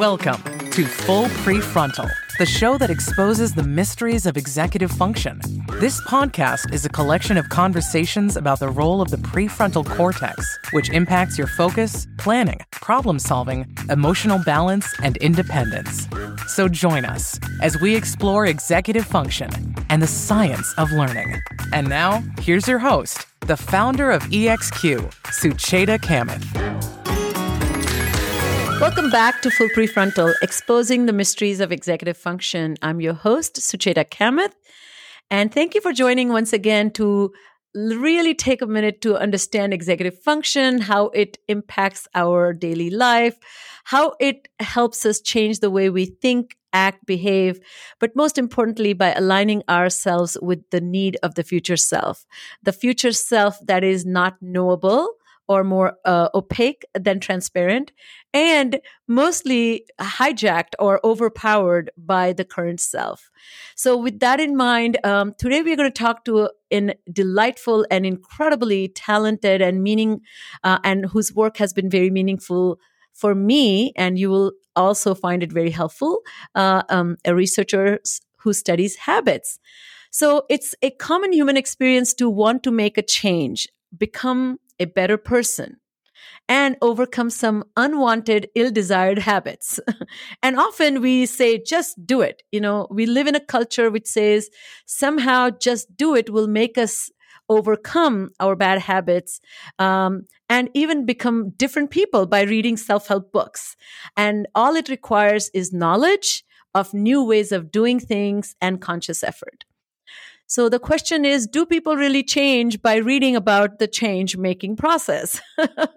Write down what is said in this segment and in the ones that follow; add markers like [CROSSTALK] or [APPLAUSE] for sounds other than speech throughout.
Welcome to Full Prefrontal, the show that exposes the mysteries of executive function. This podcast is a collection of conversations about the role of the prefrontal cortex, which impacts your focus, planning, problem solving, emotional balance, and independence. So join us as we explore executive function and the science of learning. And now, here's your host, the founder of EXQ, Sucheta Kamath. Welcome back to Full Prefrontal, exposing the mysteries of executive function. I'm your host, Sucheta Kamath, and thank you for joining once again to really take a minute to understand executive function, how it impacts our daily life, how it helps us change the way we think, act, behave, but most importantly, by aligning ourselves with the need of the future self. The future self that is not knowable or more uh, opaque than transparent, and mostly hijacked or overpowered by the current self. So, with that in mind, um, today we're going to talk to a delightful and incredibly talented and meaning, uh, and whose work has been very meaningful for me, and you will also find it very helpful. Uh, um, a researcher who studies habits. So it's a common human experience to want to make a change, become a better person and overcome some unwanted, ill desired habits. [LAUGHS] and often we say, just do it. You know, we live in a culture which says somehow just do it will make us overcome our bad habits um, and even become different people by reading self help books. And all it requires is knowledge of new ways of doing things and conscious effort. So the question is, do people really change by reading about the change making process?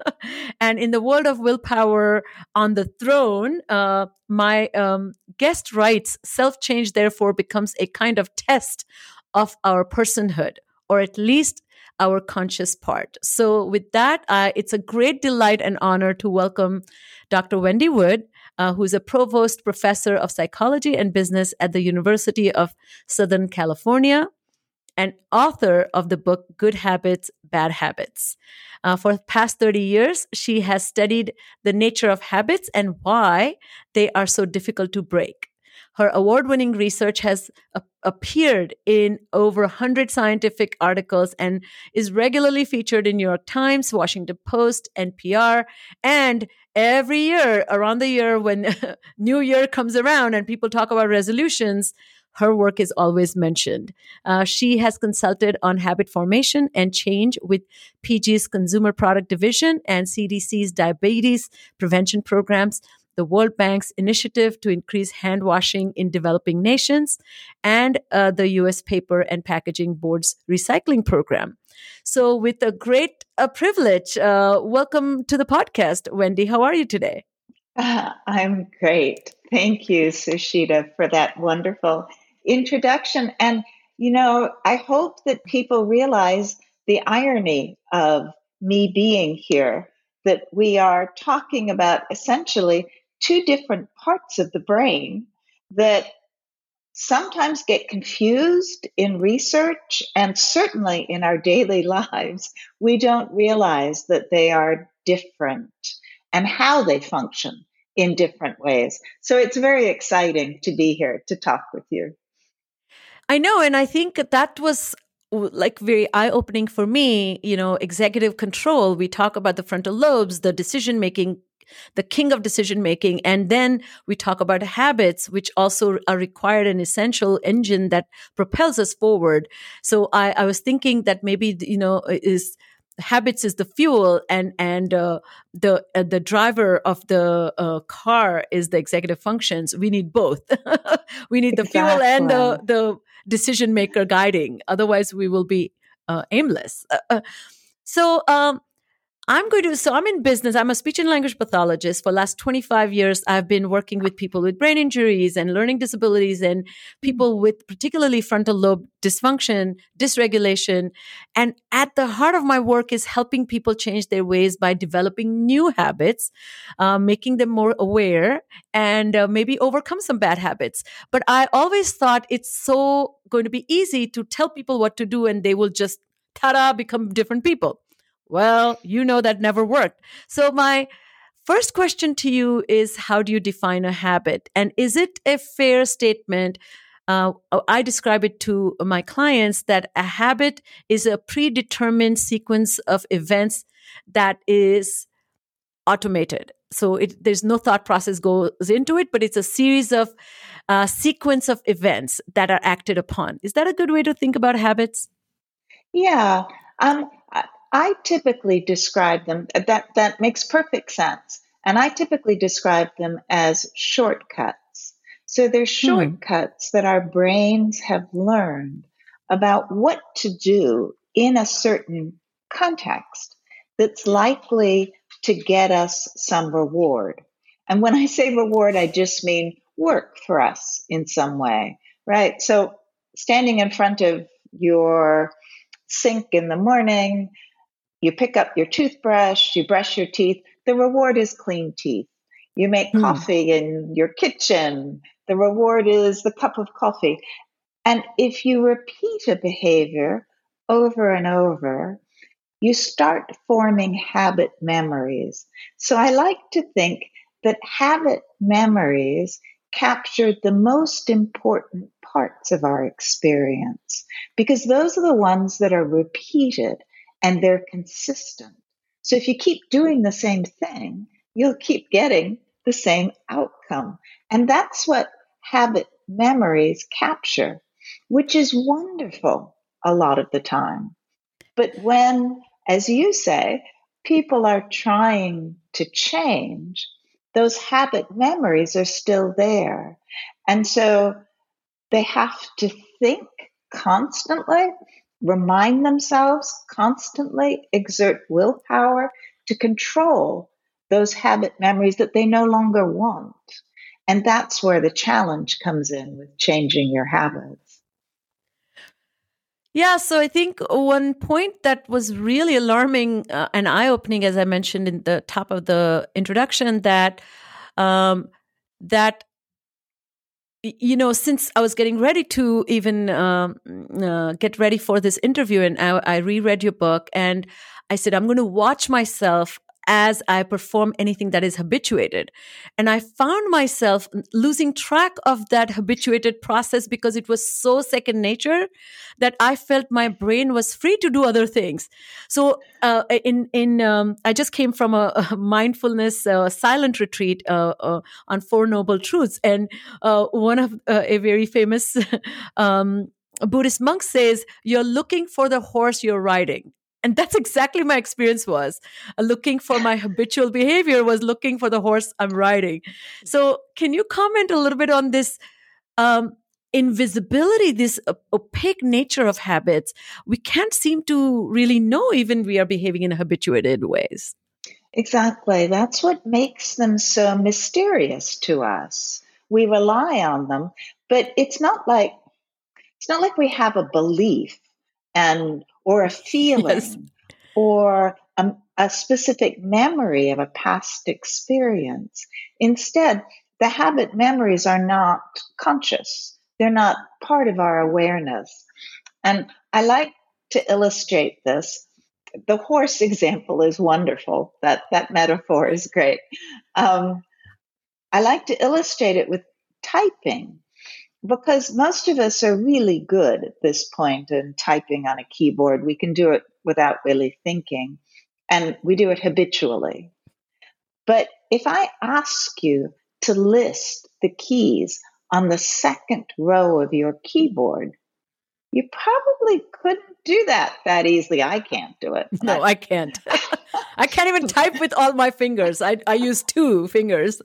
[LAUGHS] and in the world of willpower on the throne, uh, my um, guest writes, self change therefore becomes a kind of test of our personhood, or at least our conscious part. So, with that, uh, it's a great delight and honor to welcome Dr. Wendy Wood, uh, who's a provost professor of psychology and business at the University of Southern California and author of the book Good Habits, Bad Habits. Uh, for the past 30 years, she has studied the nature of habits and why they are so difficult to break. Her award winning research has a- appeared in over 100 scientific articles and is regularly featured in New York Times, Washington Post, NPR, and every year around the year when [LAUGHS] New Year comes around and people talk about resolutions, her work is always mentioned. Uh, she has consulted on habit formation and change with PG's Consumer Product Division and CDC's diabetes prevention programs, the World Bank's initiative to increase hand washing in developing nations, and uh, the US Paper and Packaging Board's recycling program. So, with a great uh, privilege, uh, welcome to the podcast, Wendy. How are you today? [LAUGHS] I'm great. Thank you, Sucheta, for that wonderful introduction. And, you know, I hope that people realize the irony of me being here, that we are talking about essentially two different parts of the brain that sometimes get confused in research and certainly in our daily [LAUGHS] lives. We don't realize that they are different and how they function in different ways. So it's very exciting to be here to talk with you. I know. And I think that was like very eye opening for me. You know, executive control, we talk about the frontal lobes, the decision making the king of decision making. And then we talk about habits, which also are required an essential engine that propels us forward. So I, I was thinking that maybe, you know, is habits is the fuel and and uh, the uh, the driver of the uh, car is the executive functions we need both [LAUGHS] we need the fuel and the the decision maker guiding. Otherwise we will be uh, aimless. Uh, uh, so um, I'm going to, so I'm in business. I'm a speech and language pathologist. For last 25 years, I've been working with people with brain injuries and learning disabilities and people with particularly frontal lobe dysfunction, dysregulation. And at the heart of my work is helping people change their ways by developing new habits, uh, making them more aware and uh, maybe overcome some bad habits. But I always thought it's so going to be easy to tell people what to do and they will just ta-da become different people well, you know that never worked. So my first question to you is how do you define a habit? And is it a fair statement? Uh, I describe it to my clients that a habit is a predetermined sequence of events that is automated. So it, there's no thought process goes into it, but it's a series of uh, sequence of events that are acted upon. Is that a good way to think about habits? Yeah. Um, I typically describe them that that makes perfect sense. And I typically describe them as shortcuts. So they're hmm. shortcuts hmm. that our brains have learned about what to do in a certain context that's likely to get us some reward. And when I say reward, I just mean work for us in some way, right? So standing in front of your sink in the morning, you pick up your toothbrush, you brush your teeth. The reward is clean teeth. You make mm. coffee in your kitchen. The reward is the cup of coffee. And if you repeat a behavior over and over, you start forming habit memories. So I like to think that habit memories capture the most important parts of our experience because those are the ones that are repeated and they're consistent. So if you keep doing the same thing, you'll keep getting the same outcome. And that's what habit memories capture, which is wonderful a lot of the time. But when, as you say, people are trying to change, those habit memories are still there. And so they have to think constantly remind themselves constantly, exert willpower to control those habit memories that they no longer want. And that's where the challenge comes in with changing your habits. Yeah, so I think one point that was really alarming uh, and eye opening, as I mentioned in the top of the introduction, that um, that you know, since I was getting ready to even um, uh, get ready for this interview, and I, I reread your book, and I said, I'm going to watch myself as I perform anything that is habituated. And I found myself losing track of that habituated process because it was so second nature that I felt my brain was free to do other things. So, uh, in in um, I just came from a, a [LAUGHS] mindfulness uh, silent retreat uh, uh on Four Noble Truths, and uh, one of uh, a very famous. [LAUGHS] um, Buddhist monk says, You're looking for the horse you're riding and that's exactly my experience was. Uh, looking for my habitual behavior was looking for the horse i'm riding. So can you comment a little bit on this um, invisibility this opaque nature of habits? We can't seem to really know even we are behaving in habituated ways. Exactly. That's what makes them so mysterious to us. We rely on them but it's not like it's not like we have a belief and or a [LAUGHS] feeling yes. or a, a specific memory of a past experience. Instead, the habit memories are not conscious. They're not part of our awareness. And I like to illustrate this. The horse [LAUGHS] example is wonderful. That that metaphor is great. Um, I like to illustrate it with typing because most of us are really good at this point in typing on a keyboard. We can do it without really thinking, and we do it habitually. But if I ask you to list the keys on the second row of your keyboard, you probably couldn't do that that easily. I can't do it. No, I can't. [LAUGHS] I can't even type with all my fingers. I, I use two fingers.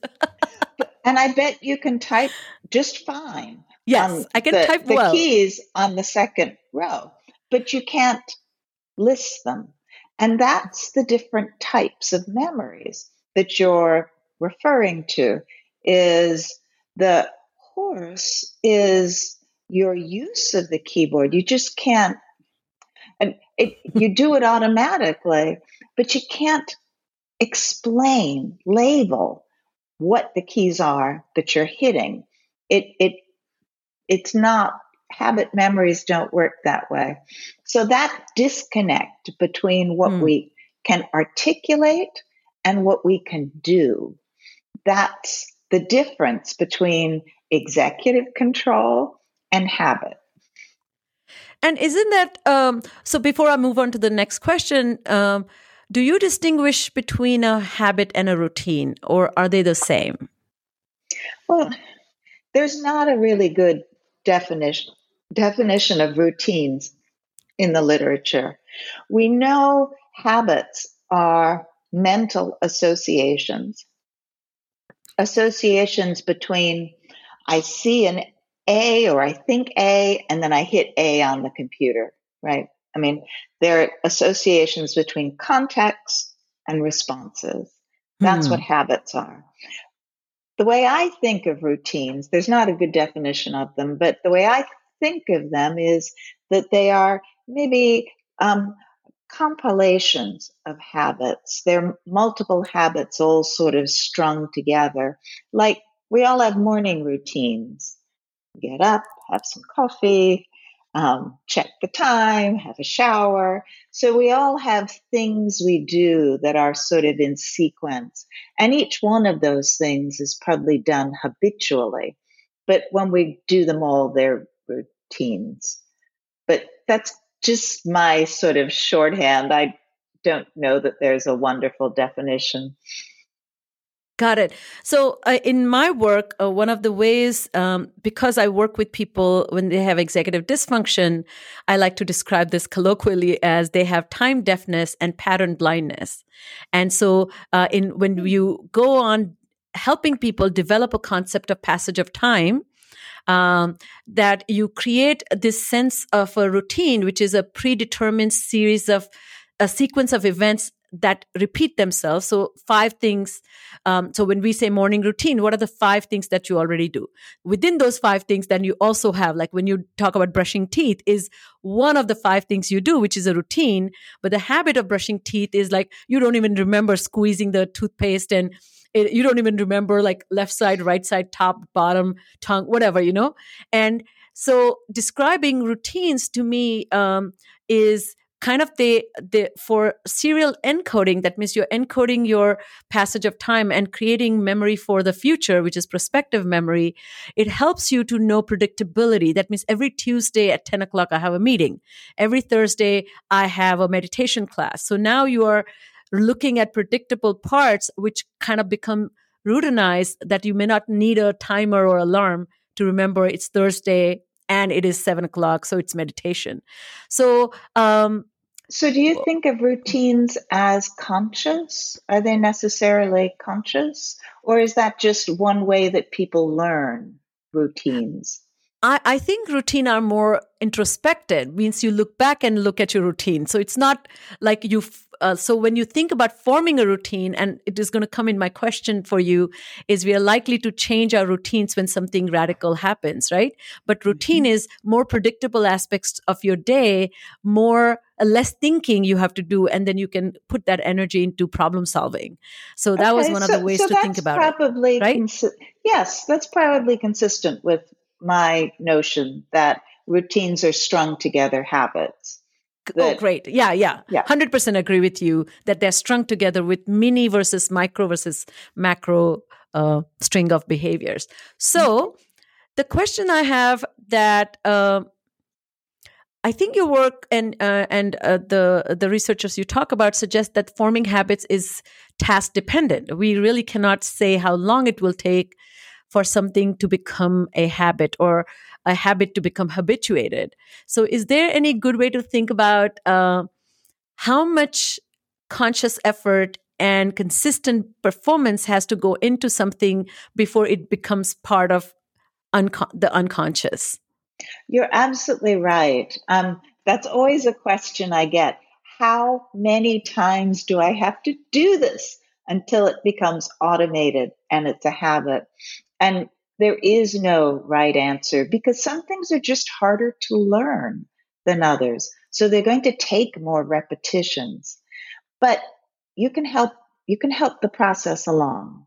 [LAUGHS] and I bet you can type just fine. Yes, um, I can the, type the keys on the second row, but you can't list them. And that's the different types of memories that you're referring to is the horse is your use of the keyboard. You just can't and it, you do it automatically, but you can't explain, label what the keys are that you're hitting. It it it's not habit memories don't work that way. So that disconnect between what mm. we can articulate and what we can do. That's the difference between executive control and habit. And isn't that um, so? Before I move on to the next question, um, do you distinguish between a habit and a routine, or are they the same? Well, there's not a really good definition definition of routines in the literature. We know habits are mental associations, associations between I see an A or I think A, and then I hit A on the computer, right? I mean, there are associations between context and responses. That's hmm. what habits are. The way I think of routines, there's not a good definition of them, but the way I think of them is that they are maybe um, compilations of habits. They're multiple habits all sort of strung together. Like we all have morning routines. Get up, have some coffee, um, check the time, have a shower. So we all have things we do that are sort of in sequence. And each one of those things is probably done habitually. But when we do them all, they're routines. But that's just my sort of shorthand. I don't know that there's a wonderful definition. Got it. So, uh, in my work, uh, one of the ways, um, because I work with people when they have executive dysfunction, I like to describe this colloquially as they have time deafness and pattern blindness. And so, uh, in when you go on helping people develop a concept of passage of time, um, that you create this sense of a routine, which is a predetermined series of a sequence of events that repeat themselves. So, five things. Um, so, when we say morning routine, what are the five things that you already do? Within those five things, then you also have, like when you talk about brushing teeth, is one of the five things you do, which is a routine. But the habit of brushing teeth is like you don't even remember squeezing the toothpaste and it, you don't even remember like left side, right side, top, bottom, tongue, whatever, you know? And so describing routines to me um, is kind of the the for serial encoding that means you're encoding your passage of time and creating memory for the future which is prospective memory it helps you to know predictability. That means every tuesday at 10 o'clock i have a meeting. Every thursday i have a meditation class. So now you are looking at predictable parts which kind of become routinized that you may not need a timer or alarm to remember it's Thursday and it is seven o'clock, so it's meditation. So, um, so do you think of routines as conscious? Are they necessarily conscious, or is that just one way that people learn routines? I, I think routine are more introspective means you look back and look at your routine. So it's not like you uh, so when you think about forming a routine and it is going to come in my question for you is we are likely to change our routines when something radical happens right? But routine mm-hmm. is more predictable aspects of your day more uh, less thinking you have to do and then you can put that energy into problem solving. So that okay, was one so, of the ways so to think about probably it right? consi- yes that's probably consistent with my notion that routines are strung together habits. Oh, that, oh, great. Yeah, yeah. Yeah. 100% agree with you that they're strung together with mini versus micro versus macro uh, string of behaviors. So, mm-hmm. the question I have that uh, I think your work and uh, and uh, the the researchers you talk about suggest that forming habits is task dependent. We really cannot say how long it will take for something to become a habit or a habit to become habituated. So, is there any good way to think about uh, how much conscious effort and consistent performance has to go into something before it becomes part of unco- the unconscious? You're absolutely right. Um, that's always a question I get. How many times do I have to do this until it becomes automated and it's a habit? And there is no right answer because some things are just harder to learn than others. So they're going to take more repetitions. But you can help you can help the process along.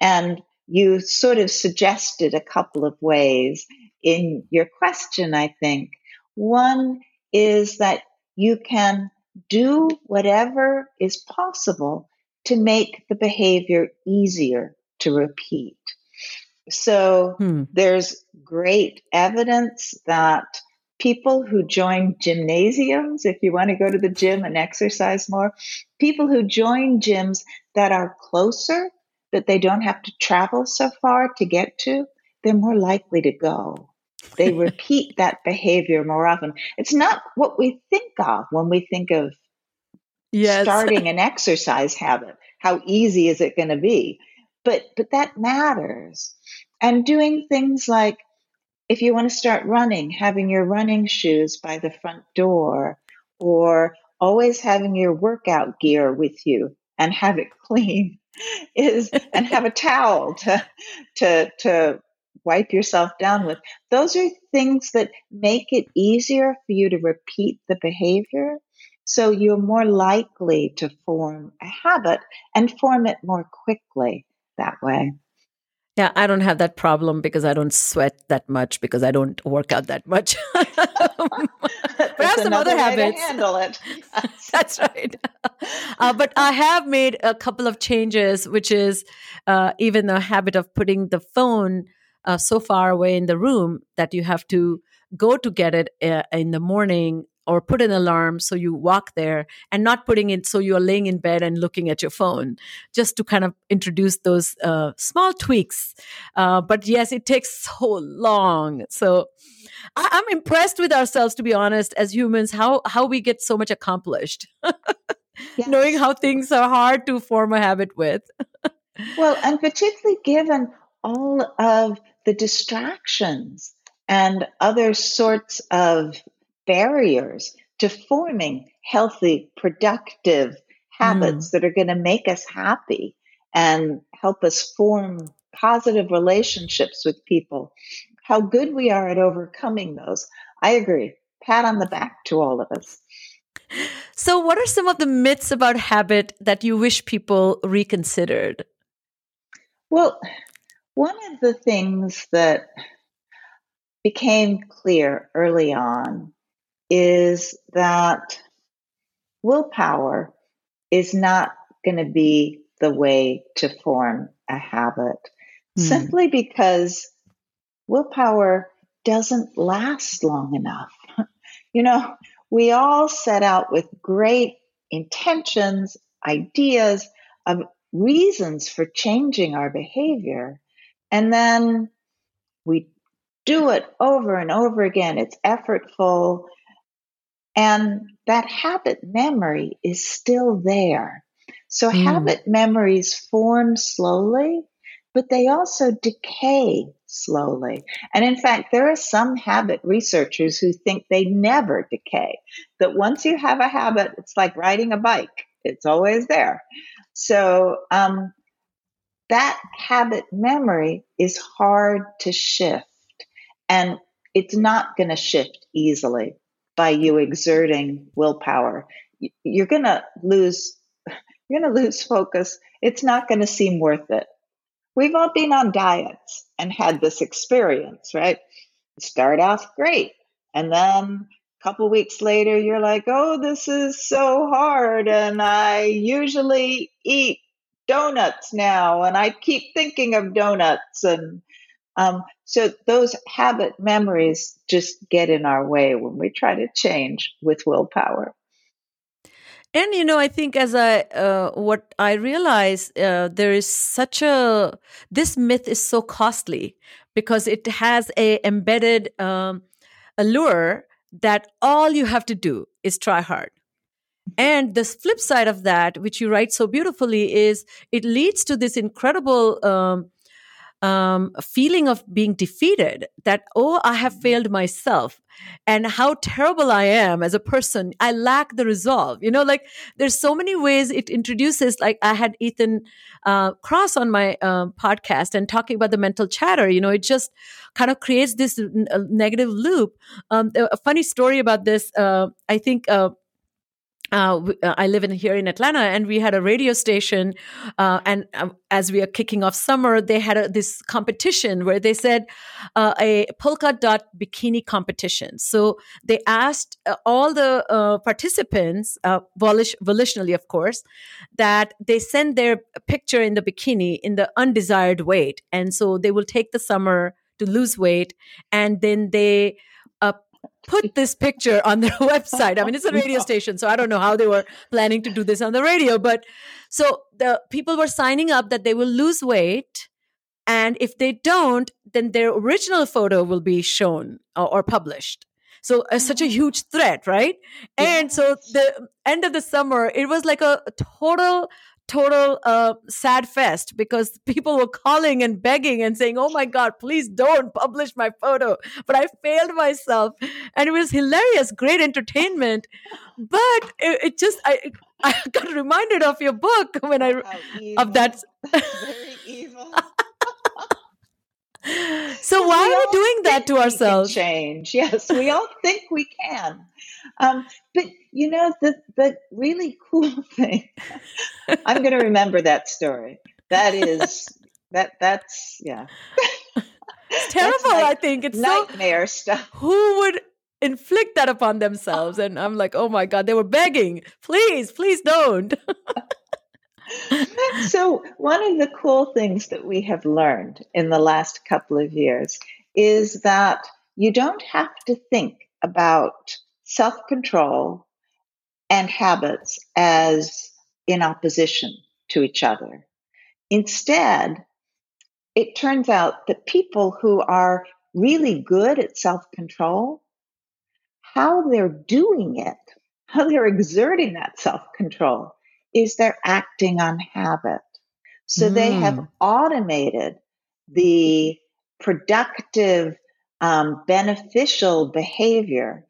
And you sort of suggested a couple of ways in your question, I think. One is that you can do whatever is possible to make the behavior easier to repeat. So hmm. there's great evidence that people who join gymnasiums, if you want to go to the gym and exercise more, people who join gyms that are closer, that they don't have to travel so far to get to, they're more likely to go. They [LAUGHS] repeat that behavior more often. It's not what we think of when we think of yes. starting an exercise habit. How easy is it going to be? But but that matters. And doing things like if you want to start running, having your running shoes by the front door or always having your workout gear with you and have it [LAUGHS] clean is and have a [LAUGHS] towel to to to wipe yourself down with. Those are things that make it easier for you to repeat the behavior. So you're more likely to form a habit and form it more quickly that way. Yeah, I don't have that problem because I don't sweat that much because I don't work out that much. [LAUGHS] [LAUGHS] but I have some other habits. handle it. [LAUGHS] That's right. Uh, but I have made a couple of changes, which is uh, even the habit of putting the phone uh, so far away in the room that you have to go to get it uh, in the morning or put an alarm so you walk there and not putting it so you're laying in bed and looking at your phone just to kind of introduce those uh, small tweaks. Uh, but yes it takes so long. So I- i'm impressed with ourselves to be honest as humans how how we get so much accomplished. [LAUGHS] Yes. knowing how things are hard to form a habit with. [LAUGHS] Well and particularly given all of the distractions and other sorts of barriers to forming healthy, productive habits mm. that are going to make us happy and help us form positive relationships with people. How good we are at overcoming those. I agree. Pat on the back to all of us. So, what are some of the myths about habit that you wish people reconsidered? Well, one of the things that became clear early on is that willpower is not going to be the way to form a habit mm. simply because willpower doesn't last long enough. [LAUGHS] you know, we all set out with great intentions, ideas of reasons for changing our behavior, and then we do it over and over again. It's effortful, and that habit memory is still there. So mm. habit memories form slowly, but they also decay slowly. And in fact, there are some habit researchers who think they never decay, that once you have a habit, it's like riding a bike, it's always there. So, um, that habit memory is hard to shift and it's not going to shift easily by you exerting willpower. You're going to lose you're going to lose focus. It's not going to seem worth it. We've all been on diets and had this experience, right? start off great. And then a couple weeks later, you're like, oh, this is so hard. And I usually eat donuts now. And I keep thinking of donuts. And um, so those habit memories just get in our way when we try to change with willpower. And you know, I think as I uh, what I realize, uh, there is such a this myth is so costly because it has a embedded um, allure that all you have to do is try hard. And the flip side of that, which you write so beautifully, is it leads to this incredible um, um, a feeling of being defeated that, oh, I have failed myself and how terrible I am as a person. I lack the resolve. You know, like there's so many ways it introduces, like I had Ethan uh, Kross on my uh, podcast and talking about the mental chatter. You know, it just kind of creates this n- negative loop. Um, a funny story about this, uh, I think uh, uh, uh, I live in here in Atlanta, and we had a radio station. Uh, and uh, as we are kicking off summer, they had a, this competition where they said uh, a polka dot bikini competition. So they asked uh, all the participants, volish- volitionally, of course, that they send their picture in the bikini in the undesired weight, and so they will take the summer to lose weight, and then they put this picture on their [LAUGHS] website. I mean, it's a radio [LAUGHS] station, so I don't know how they were planning to do this on the radio. But so the people were signing up that they will lose weight. And if they don't, then their original photo will be shown or, or published. So uh, such a huge threat, right? Yes. And so the end of the summer, it was like a total total uh, sad fest because [LAUGHS] people were calling and begging and saying, "Oh my God, please don't publish my photo." But I failed myself, and it was hilarious, great entertainment. But it, it just I I [LAUGHS] got reminded of your book when I of that. [LAUGHS] Very evil. So why are we doing that to ourselves? Change, [LAUGHS] yes, we all think we can. Um, but you know, the the really cool [LAUGHS] thing, I'm going to remember that story. That is that that's yeah. It's [LAUGHS] terrible. I think it's nightmare so, stuff. Who would inflict that upon themselves? And I'm like, oh my god, they were begging, please, please don't. [LAUGHS] so one of the cool things that we have learned in the last couple of years is that you don't have to think about self control and habits as in opposition to each other. Instead, it turns out that people who are really good at self control, how they're doing it, how they're exerting that self control, is they're acting on habit. So mm. they have mm. automated the productive, um, beneficial behavior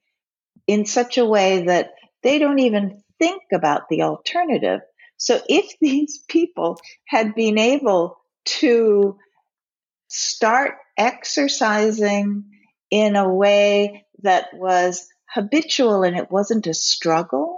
in such a way that they don't even think about the alternative. So if [LAUGHS] these people had been able to start exercising in a way that was habitual and it wasn't a struggle,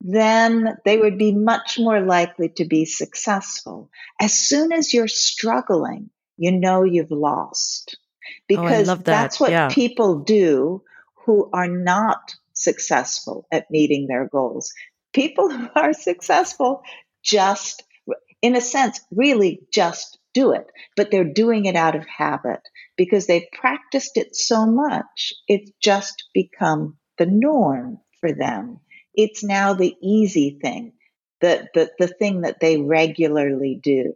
then they would be much more likely to be successful. As soon as you're struggling, you know you've lost. Oh, because oh, that. that's what yeah. people do who are not successful at meeting their goals. People who [LAUGHS] are successful just, in a sense, really just do it, but they're doing it out of habit because they've practiced it so much, it's just become the norm for them. It's now the easy thing, the, the, the thing that they regularly do.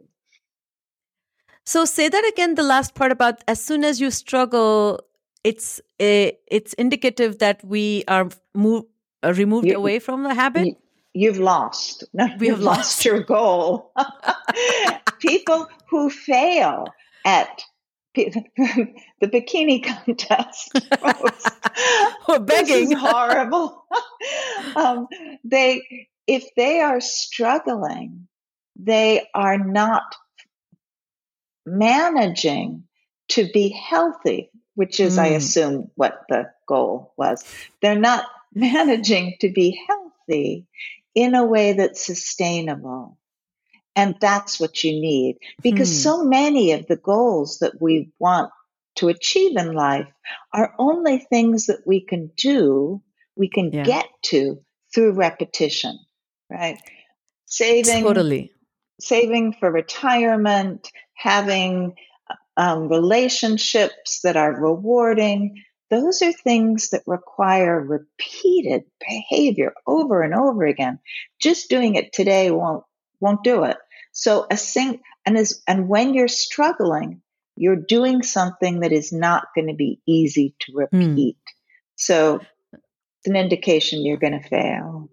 So say that again, the last part about as soon as you struggle, it's a, it's indicative that we are move, uh, removed you, away from the habit. You, have lost. [LAUGHS] No, we have lost. lost your goal. [LAUGHS] People who fail at [LAUGHS] the bikini contest. [LAUGHS] We're begging. This is horrible. [LAUGHS] um, they, if they are struggling, they are not managing to be healthy which is, mm. I assume, what the goal was. They're not managing to be healthy in a way that's sustainable. And that's what you need because mm. so many of the goals that we want to achieve in life are only things that we can do, we can yeah. get to through repetition, right? Saving, totally. saving for retirement, having um, relationships that are rewarding. Those are things that require repeated behavior over and over again. Just doing it today won't won't do it. So a sing and as and when you're struggling, you're doing something that is not going to be easy to hmm. repeat. Mm. So it's an indication you're going to fail.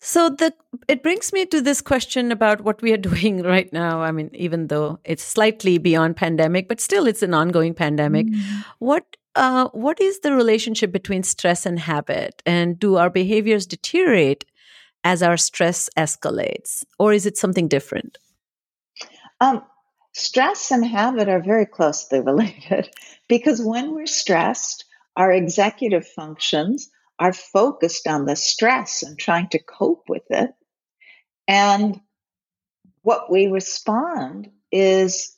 So the it brings me to this question about what we are [LAUGHS] doing right now. I mean, even though it's slightly beyond pandemic, but still it's an ongoing pandemic. Mm. What uh, what is the relationship between stress and habit, and do our behaviors deteriorate as our stress escalates, or is it something different? Um, stress and habit are very closely [LAUGHS] related because when we're stressed, our executive functions are focused on the stress and trying to cope with it. And what we respond is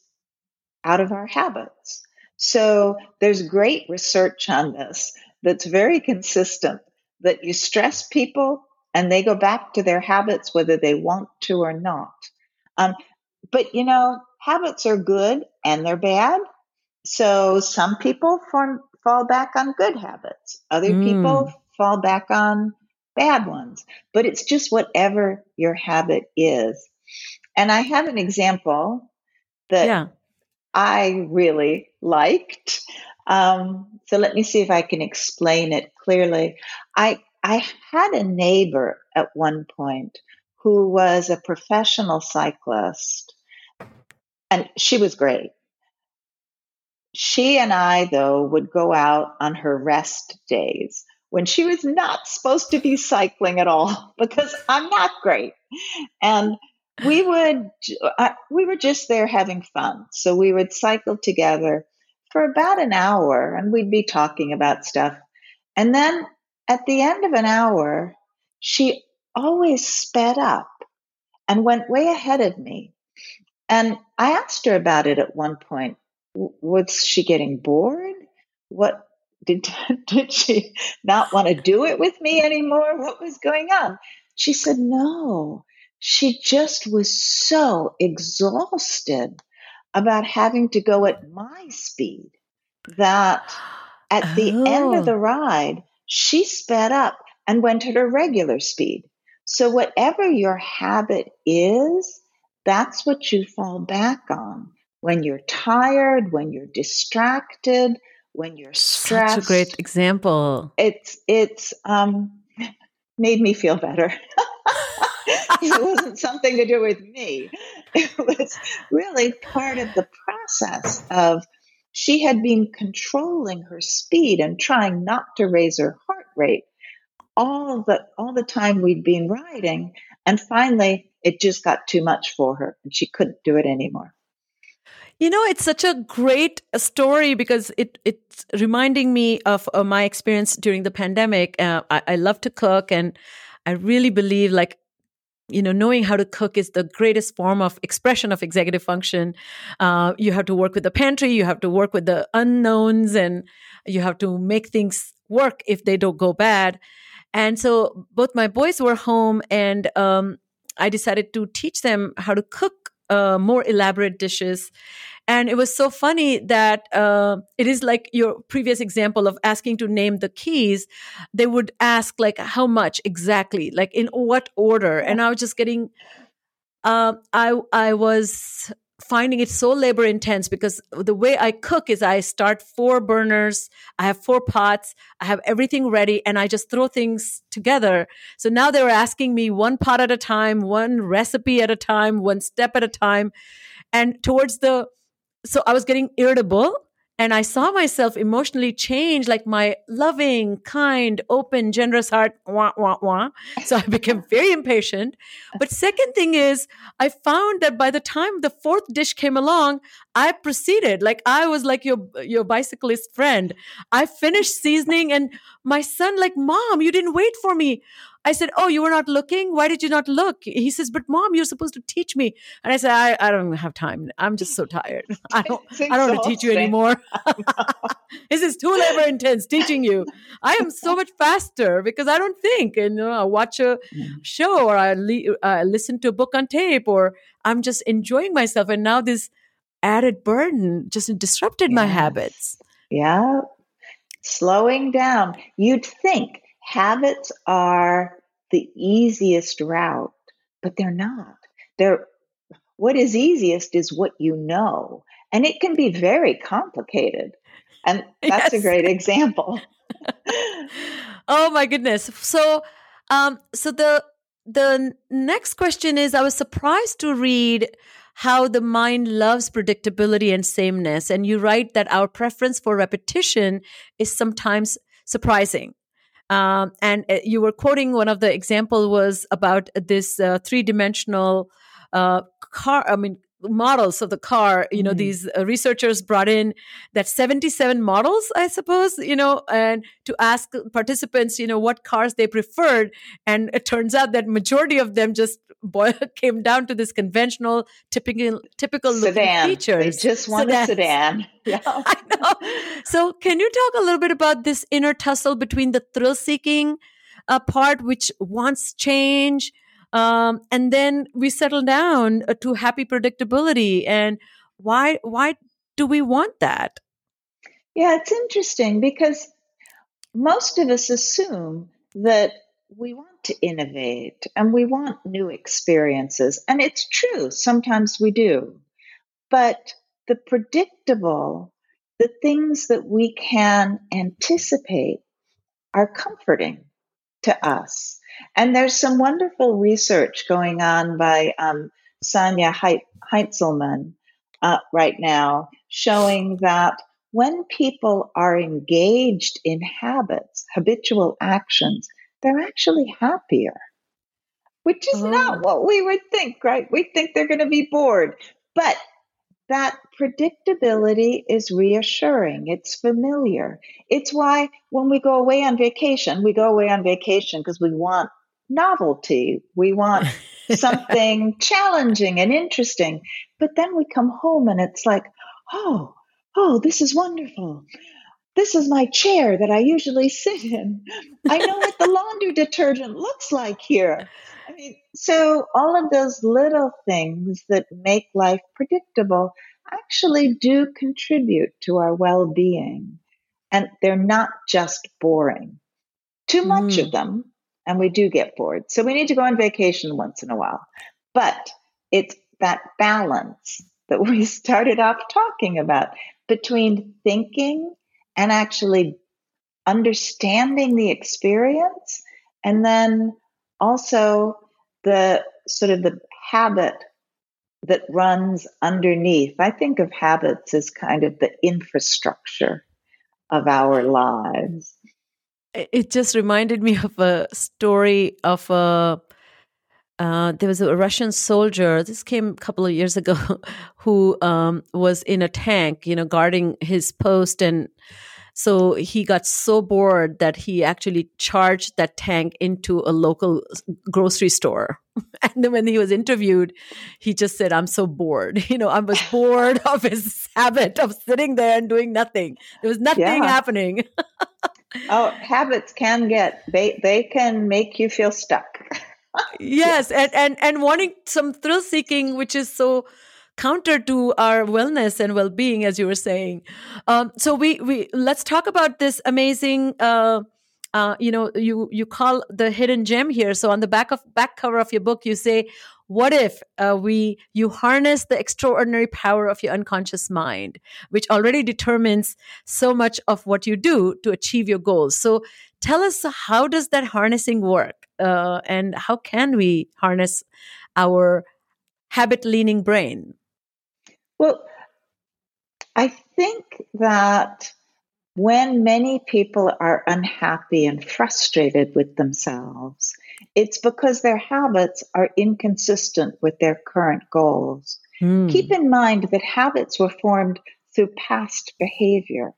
out of our habits. So there's great research on this that's very consistent that you stress people and they go back to their habits whether they want to or not. Um, but you know, habits are good and they're bad. So some people form, fall back on good habits, other mm. people fall back on bad ones. But it's just whatever your habit is. And I have an example that yeah. I really liked. Um, so let me see if I can explain it clearly. I I had a neighbor at one point who was a professional cyclist, and she was great. She and I, though, would go out on her rest days when she was not supposed to be cycling at all [LAUGHS] because I'm not great. And we would, uh, we were just there having fun. So we would cycle together for about an hour and we'd be talking about stuff. And then at the end of an hour, she always sped up and went way ahead of me. And I asked her about it at one point. Was she getting bored? What did [LAUGHS] did she not want to do it with me anymore? What was going on? She said no. She just was so exhausted about having to go at my speed that at the oh. end of oh. the oh. ride, she sped up and went at her regular speed. So, whatever your habit is, that's what you fall back on when you're tired, when you're distracted, when you're stressed. Such a great example. It's it's um, made me feel better. [LAUGHS] it wasn't something to do with me. It was really part of the process of she had been controlling her speed and trying not to raise her heart rate all the all the time we'd been riding and finally it just got too much for her and she couldn't do it anymore you know, it's such a great story because it it's reminding me of uh, my experience during the pandemic. Uh, I, I love to cook, and I really believe like you know knowing how to cook is the greatest form of expression of executive function. Uh, you have to work with the pantry you have to work with the unknowns and you have to make things work if they don't go bad. And so both my boys were home and um, i decided to teach them how to cook uh, more elaborate dishes and it was so funny that uh, it is like your previous example of asking to name the keys. They would ask like how much exactly, like in what order, and I was just getting. Uh, I I was finding it so labor intense because the way I cook is I start four burners, I have four pots, I have everything ready, and I just throw things together. So now they were asking me one pot at a time, one recipe at a time, one step at a time. And towards the so I was getting irritable and I saw myself emotionally change, like my loving, kind, open, generous heart, wah, wah, wah. So I became [LAUGHS] very impatient. But second thing is, I found that by the time the fourth dish came along, I proceeded like I was like your your bicyclist friend. I finished seasoning, and my son like, "Mom, you didn't wait for me." I said, Oh, you were not looking? Why did you not look? He says, But mom, you're supposed to teach me. And I said, I, I don't have time. I'm just so tired. [LAUGHS] I don't I don't want to teach you anymore. [LAUGHS] [LAUGHS] this is too labor intense teaching you. I am so much faster because I don't think. And you know, I watch a show or I uh, listen to a book on tape or I'm just enjoying myself. And now this added burden just disrupted yes. my habits. Yeah. Slowing down. You'd think habits are the easiest route, but they're not. They're what is easiest is what you know, and it can be very complicated. And [LAUGHS] that's yes. a great [LAUGHS] example. oh my goodness. So um so the the next question is I was surprised to read how the mind loves predictability and sameness. And you write that our preference for repetition is sometimes surprising. Um, and uh, you were quoting one of the example was about this uh, three dimensional uh, car. I mean, models of the car you know mm. these uh, researchers brought in that 77 models i suppose you know and to ask participants you know what cars they preferred and it turns out that majority of them just [LAUGHS] boy, came down to this conventional typical typical sedan. features they just want Sedans. a [LAUGHS] sedan [LAUGHS] yeah. i know so can you talk a little bit about this inner tussle between the thrill seeking uh, part which wants change um, and then we settle down uh, to happy predictability. And why why do we want that? Yeah it's interesting because most of us assume that we want to innovate and we want new experiences. And it's true sometimes we do. But the predictable the things that we can anticipate are comforting to us and there's some wonderful research going on by um, Sanja Heintzelman uh, right now showing that when people are engaged in habits, habitual actions, they're actually happier, which is oh. not what we would think, right? We think they're going to be bored. But that predictability is reassuring. It's familiar. It's why when we go away on vacation, we go away on vacation because we want novelty. We want [LAUGHS] something challenging and interesting. But then we come home and it's like, oh, oh, this is wonderful. This is my chair that I usually sit in. I know what the laundry detergent looks like here. So all of those little things that make life predictable actually do contribute to our well being. And they're not just boring. Too much mm. of them, and we do get bored. So we need to go on vacation once in a while. But it's that balance that we [LAUGHS] started off talking about between thinking and actually understanding the experience and then also the sort of the habit that runs underneath. I think of habits as kind of the infrastructure of our lives. It just reminded me of a story of a. Uh, there was a Russian soldier. This came a couple of years ago, [LAUGHS] who um, was in a tank, you know, guarding his post, and so he got so bored that he actually charged that tank into a local grocery store. [LAUGHS] And then when he was interviewed, he just said, I'm so bored. [LAUGHS] You know, I was bored [LAUGHS] of his habit of sitting there and doing nothing. There was nothing yeah. happening. oh, habits can get, they, they can make you feel stuck. yes, yes. And, and, and wanting some thrill seeking, which is so counter to our wellness and well-being as you were saying. Um, so we we let's talk about this amazing uh, uh, you know you you call the hidden gem here. So on the back of back cover of your book you say what if uh, we you harness the extraordinary power of your unconscious mind which already determines so much of what you do to achieve your goals? So tell us how does that harnessing work? Uh, and how can we harness our habit leaning brain well, I think that when many people are unhappy and frustrated with themselves, it's because their habits are inconsistent with their current goals. Mm. Keep in mind that habits were formed through past behavior.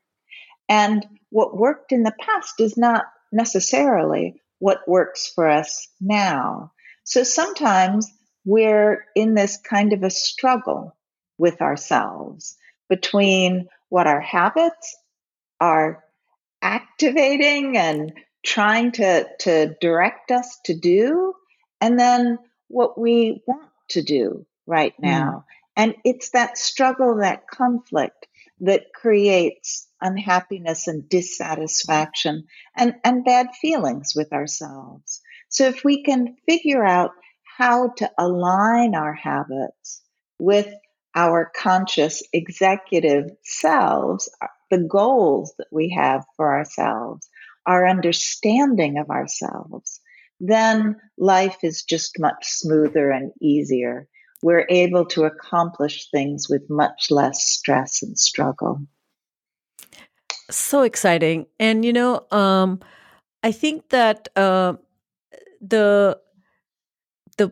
And what worked in the past is not necessarily what works for us now. So sometimes we're in this kind of a struggle with ourselves between what our habits are activating and trying to, to direct us to do, and then what we want to do right hmm. now. Mm. And it's that struggle, that conflict that creates unhappiness and dissatisfaction and, and bad feelings with ourselves. So if we can figure out how to align our habits with our conscious executive selves, the goals that we have for ourselves, our understanding of ourselves, then life is just much smoother and easier. We're able to accomplish things with much less stress and struggle. So exciting. And, you know, um, I think that uh, the the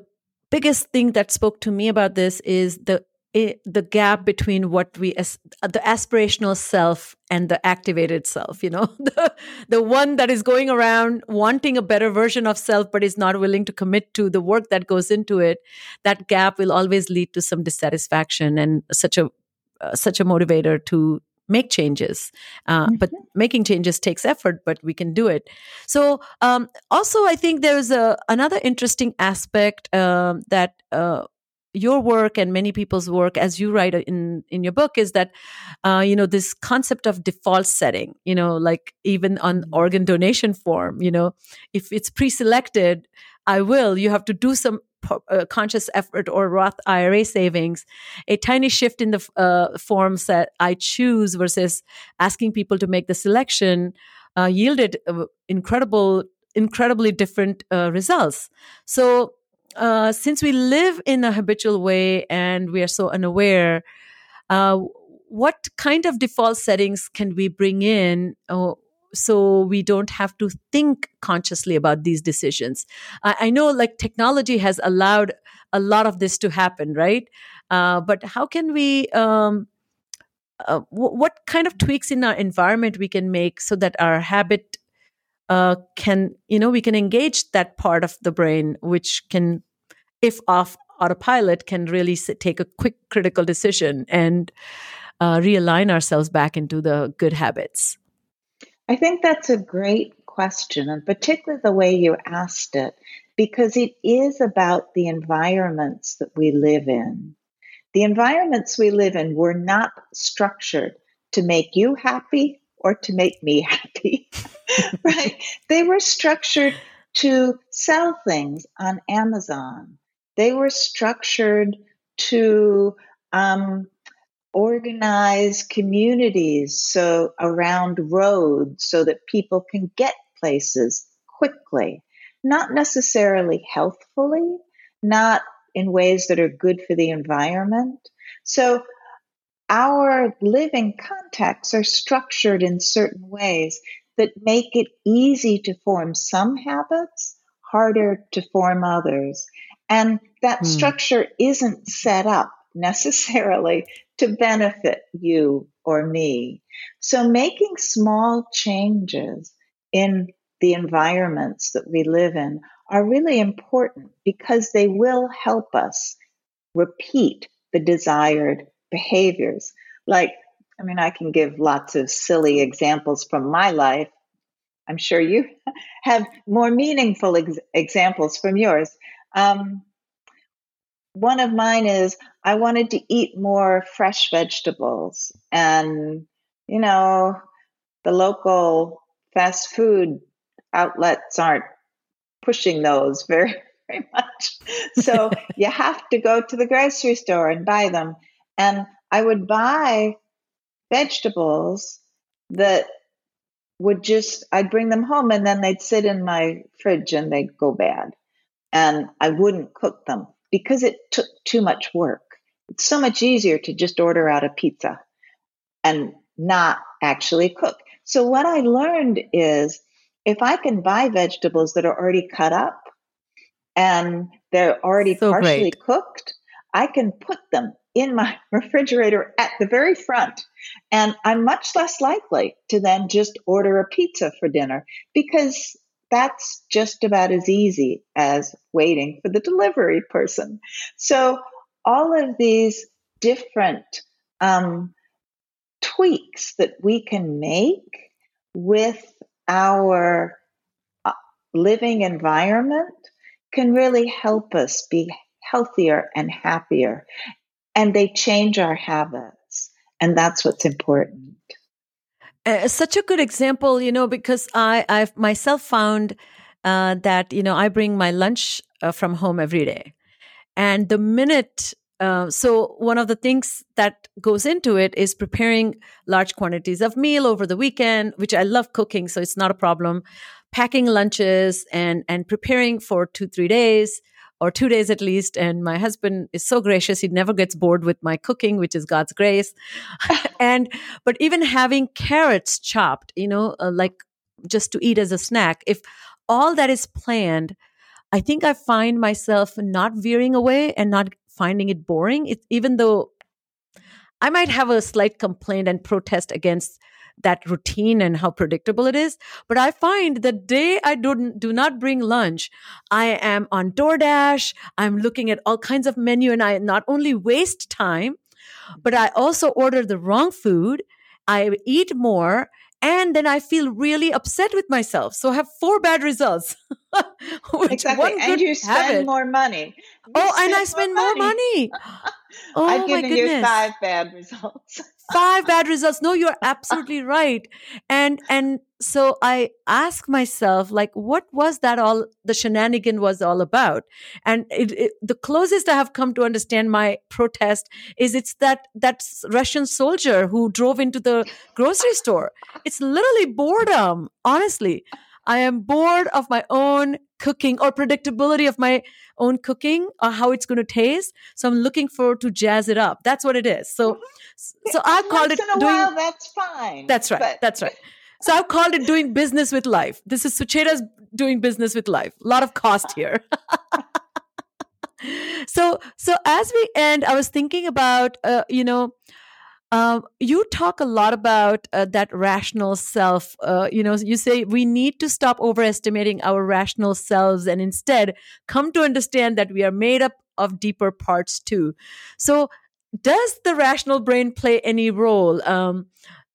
biggest thing that spoke to me about this is the it, the gap between what we as, the aspirational self and the activated self you know? [LAUGHS] The the one that is going around wanting a better version of self but is not willing to commit to the work that goes into it that gap will always lead to some dissatisfaction and such a uh, such a motivator to make changes. Uh, mm-hmm. but making changes takes effort but we can do it. So um, also i think there's a another interesting aspect uh, that uh, your work and many people's work as you write in in your book is that uh, you know this concept of default setting you know like even on mm-hmm. organ donation form you know if it's pre-selected i will you have to do some uh, conscious effort or Roth IRA savings, a tiny shift in the uh, forms that I choose versus asking people to make the selection uh, yielded uh, incredible, incredibly different uh, results. So uh, since we live in a habitual way and we are so unaware, uh, what kind of default settings can we bring in uh, so we don't have to think consciously about these decisions? I, I know like technology has allowed a lot of this to happen, right? Uh, but how can we? Um, uh, w- what kind of tweaks in our environment we can make so that our habit uh, can you know we can engage that part of the brain which can if off autopilot can really take a quick critical decision and uh, realign ourselves back into the good habits. I think that's a great question and particularly the way you asked it because it is about the environments that we live in. The environments we live in were not structured to make you happy or to make me [LAUGHS] happy right? They were structured to sell things on Amazon. They were structured to um, organize communities so around roads so that people can get places quickly, not necessarily healthfully, not in ways that are good for the environment. So our living contexts are structured in certain ways that make it easy to form some habits, harder to form others. And that mm. structure isn't set up necessarily to benefit you or me. So making small changes in the environments that we live in are really important because they will help us repeat the desired behaviors. Like I mean, I can give lots of silly examples from my life. I'm sure you [LAUGHS] have more meaningful ex- examples from yours. Um, one of mine is I wanted to eat more fresh vegetables, and you know, the local fast food outlets aren't pushing those [LAUGHS] very, very much. So [LAUGHS] you have to go to the grocery store and buy them. And I would buy vegetables that would just I'd bring them home and then they'd sit in my fridge and they'd go bad. And I wouldn't cook them because it took too much work. It's so much easier to just order out a pizza and not actually cook. So what I learned is if I can buy vegetables that are already cut up and they're already so partially great. cooked, I can put them in my [LAUGHS] refrigerator at the very front. And I'm much less likely to then just order a pizza for dinner because that's just about as easy as waiting for the delivery person. So, all of these different um, tweaks that we can make with our uh, living environment can really help us be healthier and happier and they change our habits. And that's what's important. Uh, such a good example, you know, because I, I've myself found uh, that, you know, I bring my lunch uh, from home every day. And the minute uh, so one of the things that goes into it is preparing large quantities of meal over the weekend which i love cooking so it's not a problem packing lunches and and preparing for two three days or two days at least. And my husband is so gracious. He never gets bored with my cooking, which is God's grace. [LAUGHS] and, but even having carrots chopped, you know, uh, like just to eat as a snack, if all that is planned, I think I find myself not veering away and not finding it boring. It, even though I might have a slight complaint and protest against that routine and how predictable it is. But I find the day I don't do not bring lunch, I am on DoorDash. I'm looking at all kinds of menu and I not only waste time, but I also order the wrong food. I eat more and then I feel really upset with myself. So I have four bad results. [LAUGHS] exactly. and you spend habit. more money. You oh, and I spend more money. More money. [LAUGHS] Oh, I've given you five bad [LAUGHS] results. Five bad results. No you're absolutely right. And and so i ask myself like what was that all the shenanigan was all about? And it, it, the closest i have come to understand my protest is it's that that russian soldier who drove into the grocery store. It's literally boredom honestly i am bored of my own cooking or predictability of my own cooking or how it's going to taste. So I'm looking forward to jazz it up. That's what it is. So, mm-hmm. so I called it doing. While, that's fine. That's right. But... That's right. [LAUGHS] So I've called it doing business with life. This is Sucheta's doing business with life. A lot of cost here. [LAUGHS] so, so as we end, I was thinking about, uh, you know, um, you talk a lot about uh, that rational self. Uh, you know, you say we need to stop overestimating our rational selves and instead come to understand that we are made up of deeper parts too. So, does the rational brain play any role? Um,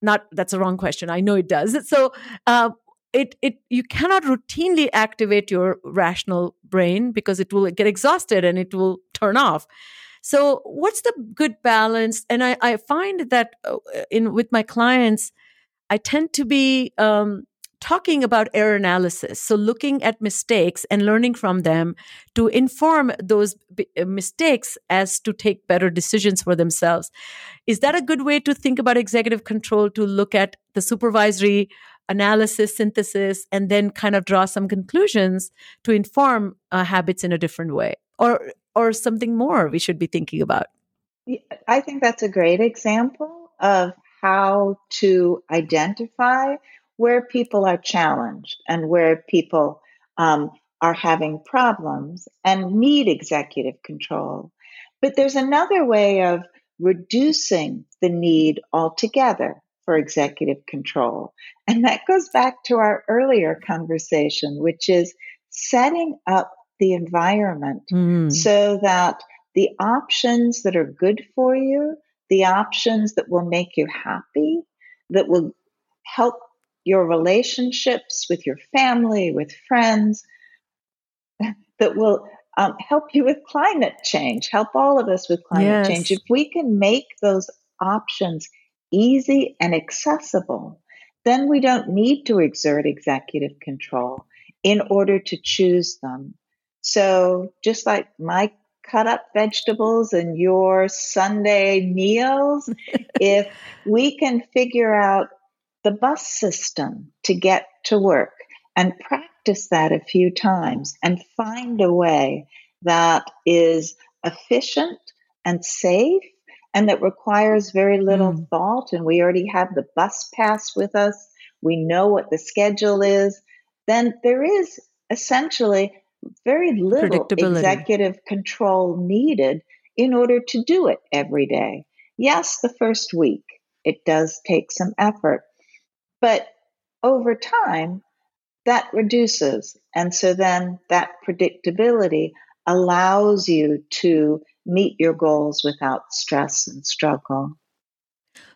not that's a wrong question. I know it does. So, uh, it it you cannot routinely activate your rational brain because it will get exhausted and it will turn off. So what's the good balance? And I, I find that uh, in with my clients, I tend to be um, talking about error analysis. So looking at mistakes and learning from them to inform those b- uh, mistakes as to take better decisions for themselves. Is that a good way to think about executive control to look at the supervisory analysis, synthesis, and then kind of draw some conclusions to inform uh, habits in a different way? Or or something more we should be thinking about? I think that's a great example of how to identify where people are challenged and where people um, are having problems and need executive control. But there's another way of reducing the need altogether for executive control. And that goes back to our earlier conversation, which is setting up the environment mm. so that the options that are good for you, the options that will make you happy, that will help your relationships with your family, with friends, [LAUGHS] that will um, help you with climate change, help all of us with climate yes. change. If we can make those options easy and accessible, then we don't need to exert executive control in order to choose them. So just like my cut up vegetables and your Sunday meals, [LAUGHS] if we can figure out the bus system to get to work and practice that a few times and find a way that is efficient and safe and that requires very little mm. thought and we already have the bus pass with us we know what the schedule is then there is essentially very little executive control needed in order to do it every day. Yes, the first week it does take some effort, but over time that reduces. And so then that predictability allows you to meet your goals without stress and struggle.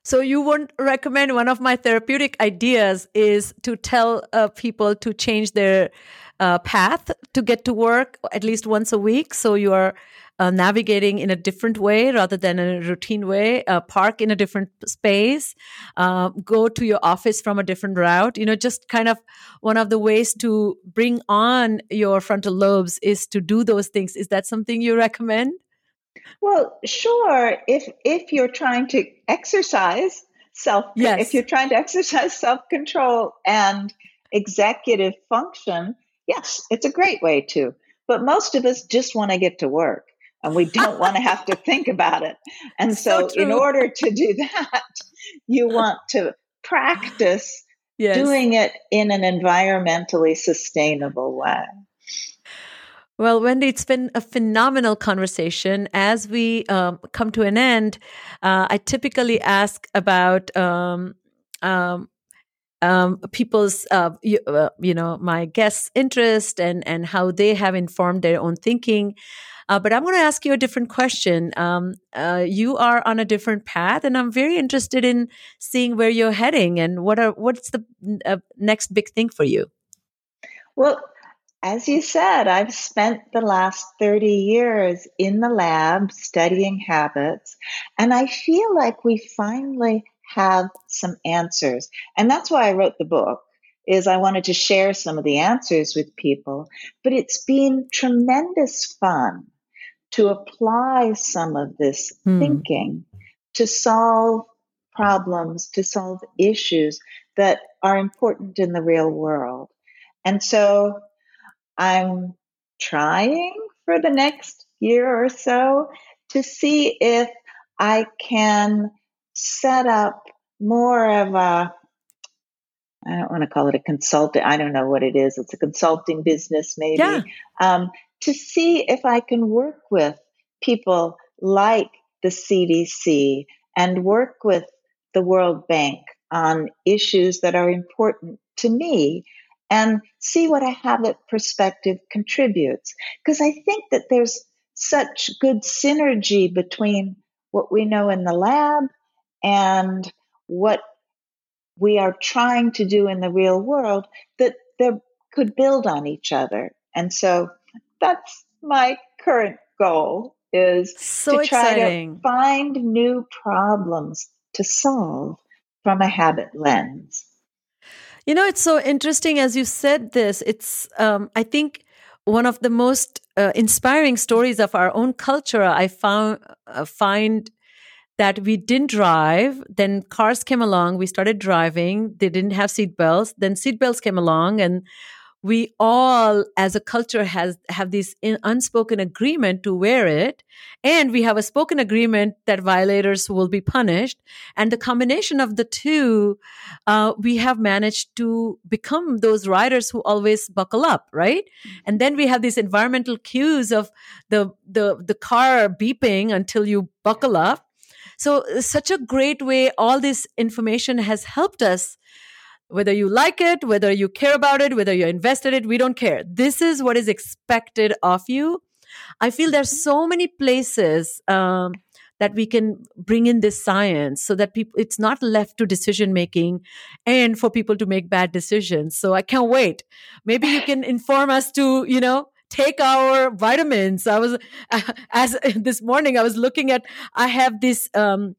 So you would recommend one of my therapeutic ideas is to tell uh, people to change their uh, path to get to work at least once a week. So you are uh, navigating in a different way rather than in a routine way, uh, park in a different space, uh, go to your office from a different route. You know, just kind of one of the ways to bring on your frontal lobes is to do those things. Is that something you recommend? Well, sure. If if you're trying to exercise self, yes. if you're trying to [LAUGHS] exercise self control and executive function, yes, it's a great way to. But most of us just want to get to work and we don't want to have to think about it. And so, so in order to do that, you want to practice yes. doing it in an environmentally sustainable way. Well, Wendy, it's been a phenomenal conversation. As we um, come to an end, uh, I typically ask about um, um, um people's, uh, you, uh, you, know, my guests' interest and and how they have informed their own thinking. Uh, but I'm going to ask you a different question. Um, uh, you are on a different path, and I'm very interested in seeing where you're heading and what are what's the uh, next big thing for you. Well, as you said, I've spent the last 30 years in the lab studying habits, and I feel like we finally have some answers. And that's why I wrote the book is I wanted to share some of the answers with people, but it's been tremendous fun to apply some of this hmm. thinking to solve problems, to solve issues that are important in the real world. And so I'm trying for the next year or so to see if I can set up more of a I don't want to call it a consultant. I don't know what it is. It's a consulting business, maybe. Yeah. Um, to see if I can work with people like the CDC and work with the World Bank on issues that are important to me and see what a habit perspective contributes. Because I think that there's such good synergy between what we know in the lab and what we are trying to do in the real world that they could build on each other. And so that's my current goal is so to try exciting. to find new problems to solve from a habit lens. You know, it's so interesting as you said this. It's, um, I think, one of the most uh, inspiring stories of our own culture. I found uh, find that we didn't drive. Then cars came along. We started driving. They didn't have seatbelts. Then seatbelts came along, and we all as a culture has have this unspoken agreement to wear it and we have a spoken agreement that violators will be punished and the combination of the two uh, we have managed to become those riders who always buckle up right mm-hmm. and then we have these environmental cues of the the the car beeping until you buckle up so such a great way all this information has helped us whether you like it, whether you care about it, whether you're invested in it, we don't care. This is what is expected of you. I feel there's so many places um, that we can bring in this science so that people it's not left to decision making and for people to make bad decisions. So I can't wait. Maybe you can inform us to, you know, take our vitamins. I was [LAUGHS] as [LAUGHS] this morning I was looking at I have this um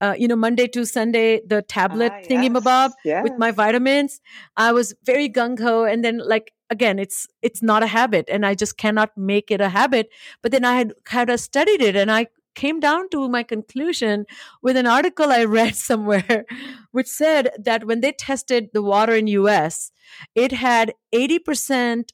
uh, you know, Monday to Sunday, the tablet ah, thingy yes, with my vitamins. I was very gung ho, and then like again, it's it's not a habit, and I just cannot make it a habit. But then I had kind of studied it, and I came down to my conclusion with an article I [LAUGHS] read somewhere, which said that when they tested the water in U.S., it had eighty percent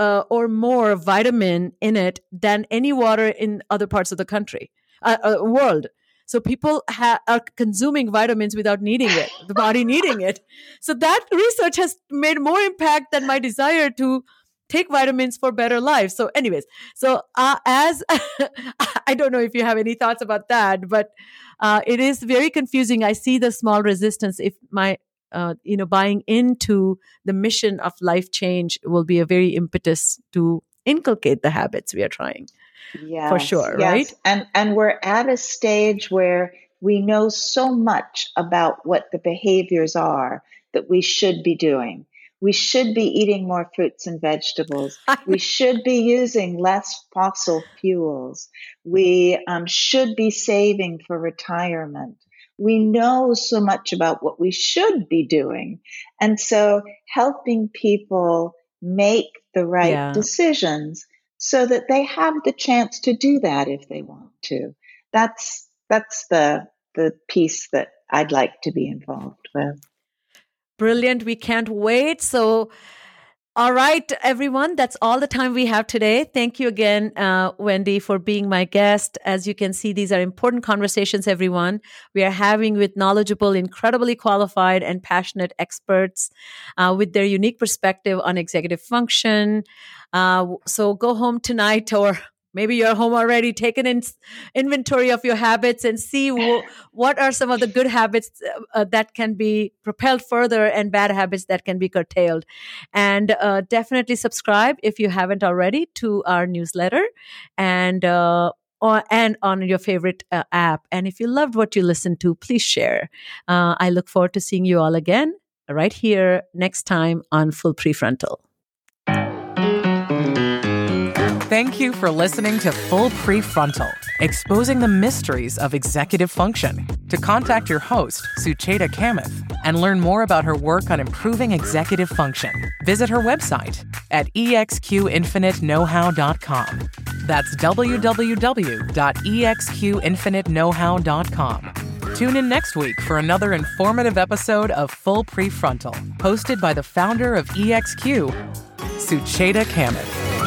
uh, or more vitamin in it than any water in other parts of the country, uh, uh, world. So people ha- are consuming vitamins without needing it, the body needing it. So that research has made more impact than my desire to take vitamins for better life. So, anyways, so uh, as [LAUGHS] I don't know if you have any thoughts about that, but uh, it is very confusing. I see the small resistance if my uh, you know buying into the mission of life change will be a very impetus to inculcate the habits we are trying yes, for sure, yes. right? And and we're at a stage where we know so much about what the behaviors are that we should be doing. We should be eating more fruits and vegetables. [LAUGHS] we should be using less fossil fuels. We um, should be saving for retirement. We know so much about what we should be doing. And so helping people make the right yeah. decisions so that they have the chance to do that if they want to. That's that's the the piece that I'd like to be involved with. Brilliant. We can't wait. So All right, everyone. That's all the time we have today. Thank you again, uh, Wendy, for being my guest. As you can see, these are important conversations, everyone. We are having with knowledgeable, incredibly qualified, and passionate experts uh, with their unique perspective on executive function. Uh, so go home tonight or maybe you're home already take an in- inventory of your habits and see w- what are some of the good habits uh, uh, that can be propelled further and bad habits that can be curtailed and uh, definitely subscribe if you haven't already to our newsletter and uh, or, and on your favorite uh, app. And if you loved what you listened to, please share. Uh, I look forward to seeing you all again right here next time on Full Prefrontal. Thank you for listening to Full Prefrontal, exposing the mysteries of executive function. To contact your host, Sucheta Kamath, and learn more about her work on improving executive function, visit her website at exqinfiniteknowhow.com. That's www.exqinfiniteknowhow.com. Tune in next week for another informative episode of Full Prefrontal, hosted by the founder of EXQ, Sucheta Kamath.